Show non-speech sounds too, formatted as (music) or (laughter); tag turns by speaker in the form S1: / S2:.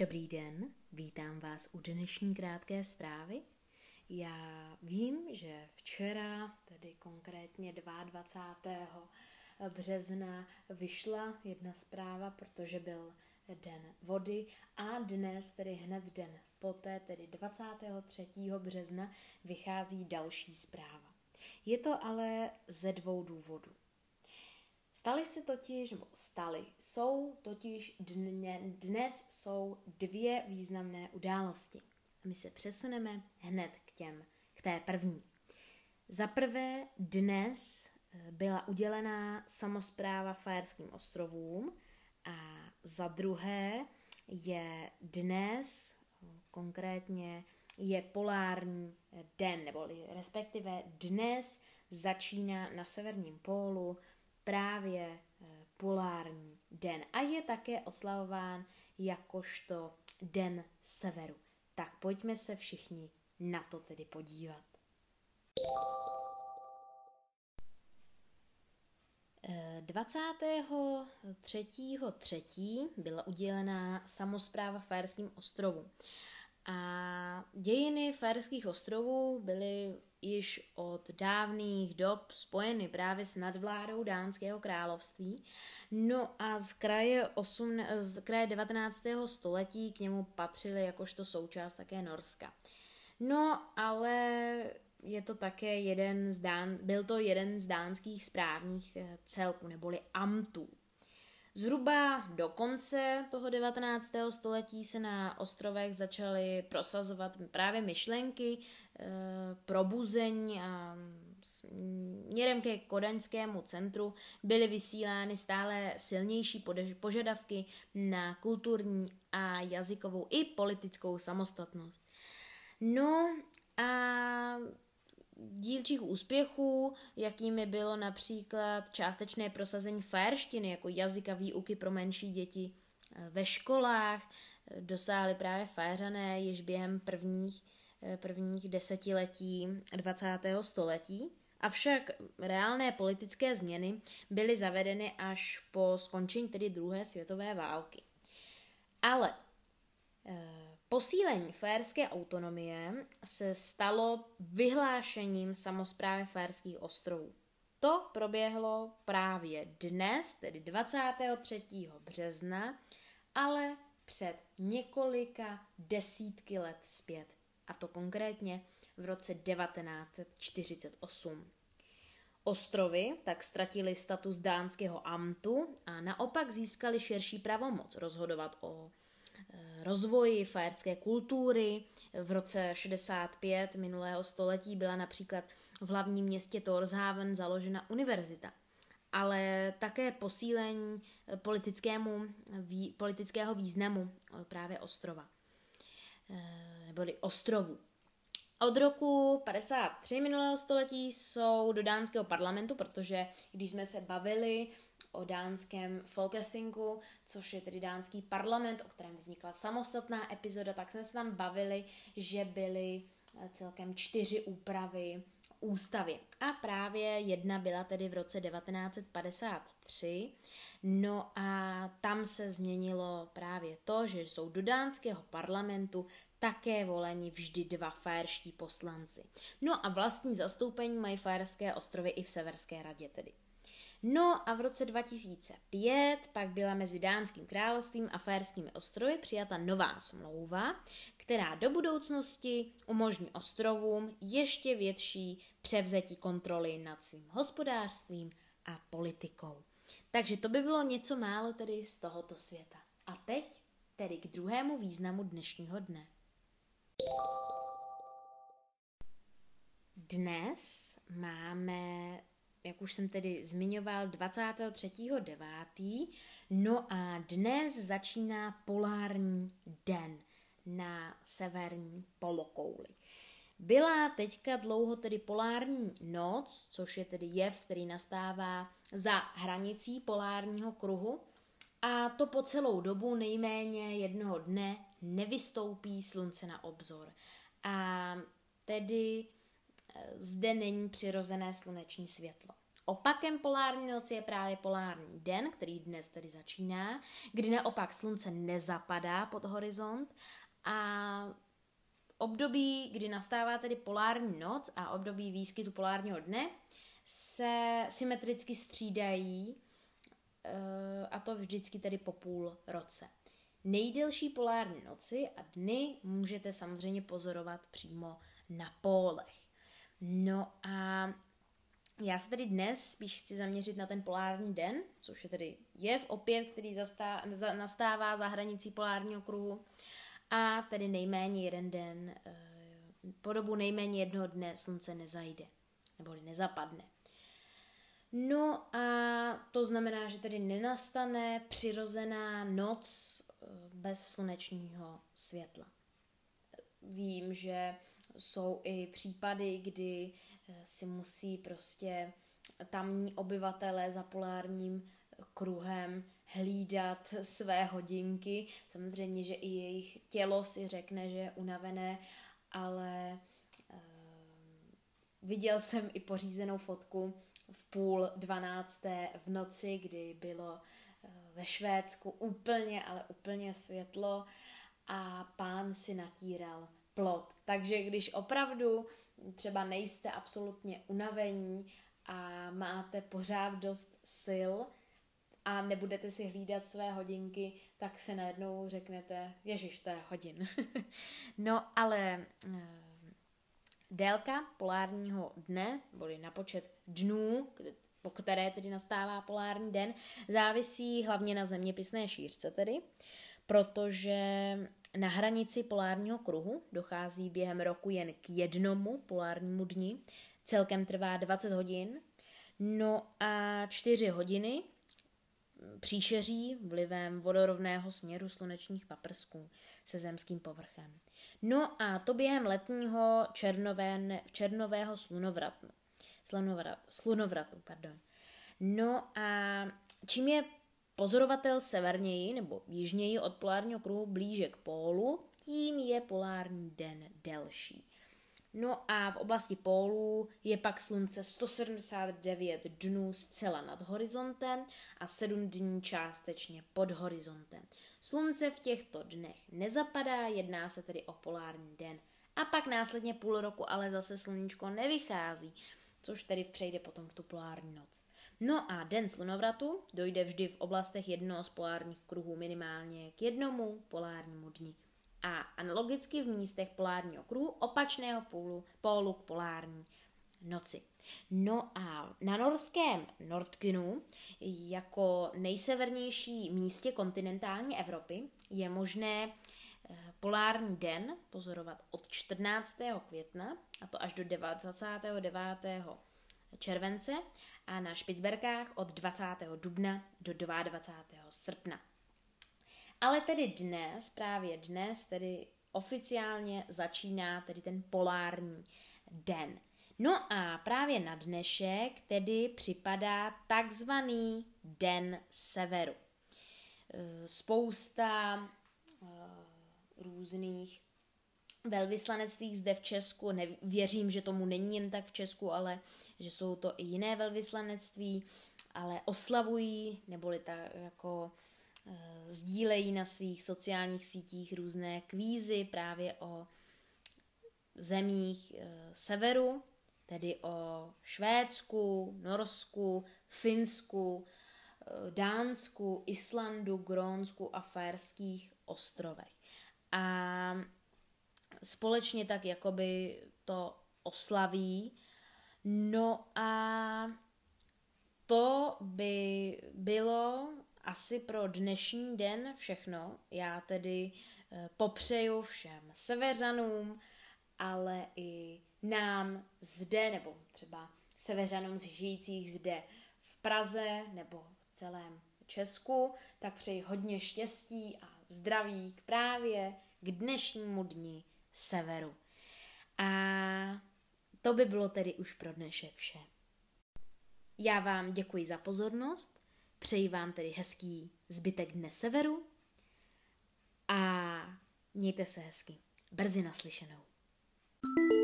S1: Dobrý den, vítám vás u dnešní krátké zprávy. Já vím, že včera, tedy konkrétně 22. března, vyšla jedna zpráva, protože byl den vody a dnes, tedy hned den poté, tedy 23. března, vychází další zpráva. Je to ale ze dvou důvodů. Staly se totiž, nebo staly, jsou totiž dne, dnes jsou dvě významné události. A my se přesuneme hned k těm, k té první. Za prvé dnes eh, byla udělená samozpráva Fajerským ostrovům a za druhé je dnes, konkrétně je polární den, nebo respektive dnes začíná na severním pólu právě eh, polární den a je také oslavován jakožto Den severu. Tak pojďme se všichni na to tedy podívat. E, 23.3. byla udělená samozpráva Fajerským ostrovům. A dějiny Fajerských ostrovů byly již od dávných dob spojeny právě s nadvládou dánského království. No a z kraje, 8, z kraje 19. století k němu patřily jakožto součást také Norska. No, ale je to také jeden z dán, byl to jeden z dánských správních eh, celků, neboli amtů. Zhruba do konce toho 19. století se na ostrovech začaly prosazovat právě myšlenky e, probuzení a směrem ke kodaňskému centru byly vysílány stále silnější požadavky na kulturní a jazykovou i politickou samostatnost. No a dílčích úspěchů, jakými bylo například částečné prosazení fajerštiny jako jazyka výuky pro menší děti eh, ve školách, eh, dosáhly právě fajeřané již během prvních, eh, prvních desetiletí 20. století. Avšak reálné politické změny byly zavedeny až po skončení tedy druhé světové války. Ale Posílení fajerské autonomie se stalo vyhlášením samozprávy Fajerských ostrovů. To proběhlo právě dnes, tedy 23. března, ale před několika desítky let zpět, a to konkrétně v roce 1948. Ostrovy tak ztratili status dánského amtu a naopak získali širší pravomoc rozhodovat o rozvoji fajerské kultury. V roce 65 minulého století byla například v hlavním městě Torshaven založena univerzita ale také posílení eh, politickému, politického významu eh, právě ostrova, neboli ostrovů. Od roku 53 minulého století jsou do dánského parlamentu, protože když jsme se bavili o dánském Folketingu, což je tedy dánský parlament, o kterém vznikla samostatná epizoda, tak jsme se tam bavili, že byly eh, celkem čtyři úpravy ústavy. A právě jedna byla tedy v roce 1953. No a tam se změnilo právě to, že jsou do dánského parlamentu také voleni vždy dva fajerští poslanci. No a vlastní zastoupení mají fajerské ostrovy i v Severské radě tedy. No a v roce 2005 pak byla mezi Dánským královstvím a Fajerskými ostrovy přijata nová smlouva, která do budoucnosti umožní ostrovům ještě větší převzetí kontroly nad svým hospodářstvím a politikou. Takže to by bylo něco málo tedy z tohoto světa. A teď tedy k druhému významu dnešního dne. Dnes máme jak už jsem tedy zmiňoval, 23.9. No a dnes začíná polární den na severní polokouli. Byla teďka dlouho tedy polární noc, což je tedy jev, který nastává za hranicí polárního kruhu a to po celou dobu nejméně jednoho dne nevystoupí slunce na obzor. A tedy zde není přirozené sluneční světlo. Opakem polární noci je právě polární den, který dnes tedy začíná, kdy naopak slunce nezapadá pod horizont a období, kdy nastává tedy polární noc a období výskytu polárního dne se symetricky střídají eh, a to vždycky tedy po půl roce. Nejdelší polární noci a dny můžete samozřejmě pozorovat přímo na pólech. No a já se tedy dnes spíš chci zaměřit na ten polární den, což je tedy jev opět, který zastá, za, nastává za hranicí polárního kruhu a tedy nejméně jeden den, eh, po dobu nejméně jednoho dne slunce nezajde, neboli nezapadne. No a to znamená, že tedy nenastane přirozená noc eh, bez slunečního světla. Vím, že jsou i případy, kdy eh, si musí prostě tamní obyvatelé za polárním kruhem hlídat své hodinky. Samozřejmě, že i jejich tělo si řekne, že je unavené, ale uh, viděl jsem i pořízenou fotku v půl dvanácté v noci, kdy bylo uh, ve Švédsku úplně, ale úplně světlo a pán si natíral plot. Takže když opravdu třeba nejste absolutně unavení a máte pořád dost sil a nebudete si hlídat své hodinky, tak se najednou řeknete, ježiš, to je hodin. (laughs) no ale e, délka polárního dne, boli na počet dnů, po které tedy nastává polární den, závisí hlavně na zeměpisné šířce tedy, protože na hranici polárního kruhu dochází během roku jen k jednomu polárnímu dni. Celkem trvá 20 hodin. No a 4 hodiny příšeří vlivem vodorovného směru slunečních paprsků se zemským povrchem. No a to během letního černové, černového slunovratu. Slunovrat, slunovratu. Pardon. No a čím je pozorovatel severněji nebo jižněji od polárního kruhu blíže k pólu, tím je polární den delší. No a v oblasti pólů je pak slunce 179 dnů zcela nad horizontem a 7 dní částečně pod horizontem. Slunce v těchto dnech nezapadá, jedná se tedy o polární den. A pak následně půl roku ale zase sluníčko nevychází, což tedy přejde potom v tu polární noc. No a den slunovratu dojde vždy v oblastech jednoho z polárních kruhů minimálně k jednomu polárnímu dni. A analogicky v místech polárního kruhu opačného pólu, pólu k polární noci. No a na norském Nordkinu, jako nejsevernější místě kontinentální Evropy, je možné eh, polární den pozorovat od 14. května, a to až do 29 července a na Špicberkách od 20. dubna do 22. srpna. Ale tedy dnes, právě dnes, tedy oficiálně začíná tedy ten polární den. No a právě na dnešek tedy připadá takzvaný Den severu. Spousta e, různých velvyslanectví zde v Česku. Nevěřím, že tomu není jen tak v Česku, ale že jsou to i jiné velvyslanectví, ale oslavují, neboli tak jako e, sdílejí na svých sociálních sítích různé kvízy právě o zemích e, severu, tedy o Švédsku, Norsku, Finsku, e, Dánsku, Islandu, Grónsku a Fajerských ostrovech. A společně tak jakoby to oslaví. No a to by bylo asi pro dnešní den všechno. Já tedy eh, popřeju všem severanům, ale i nám zde, nebo třeba severanům žijících zde v Praze nebo v celém Česku, tak přeji hodně štěstí a zdraví právě k dnešnímu dni severu. A to by bylo tedy už pro dnešek vše. Já vám děkuji za pozornost, přeji vám tedy hezký zbytek dne severu a mějte se hezky. Brzy naslyšenou. thank you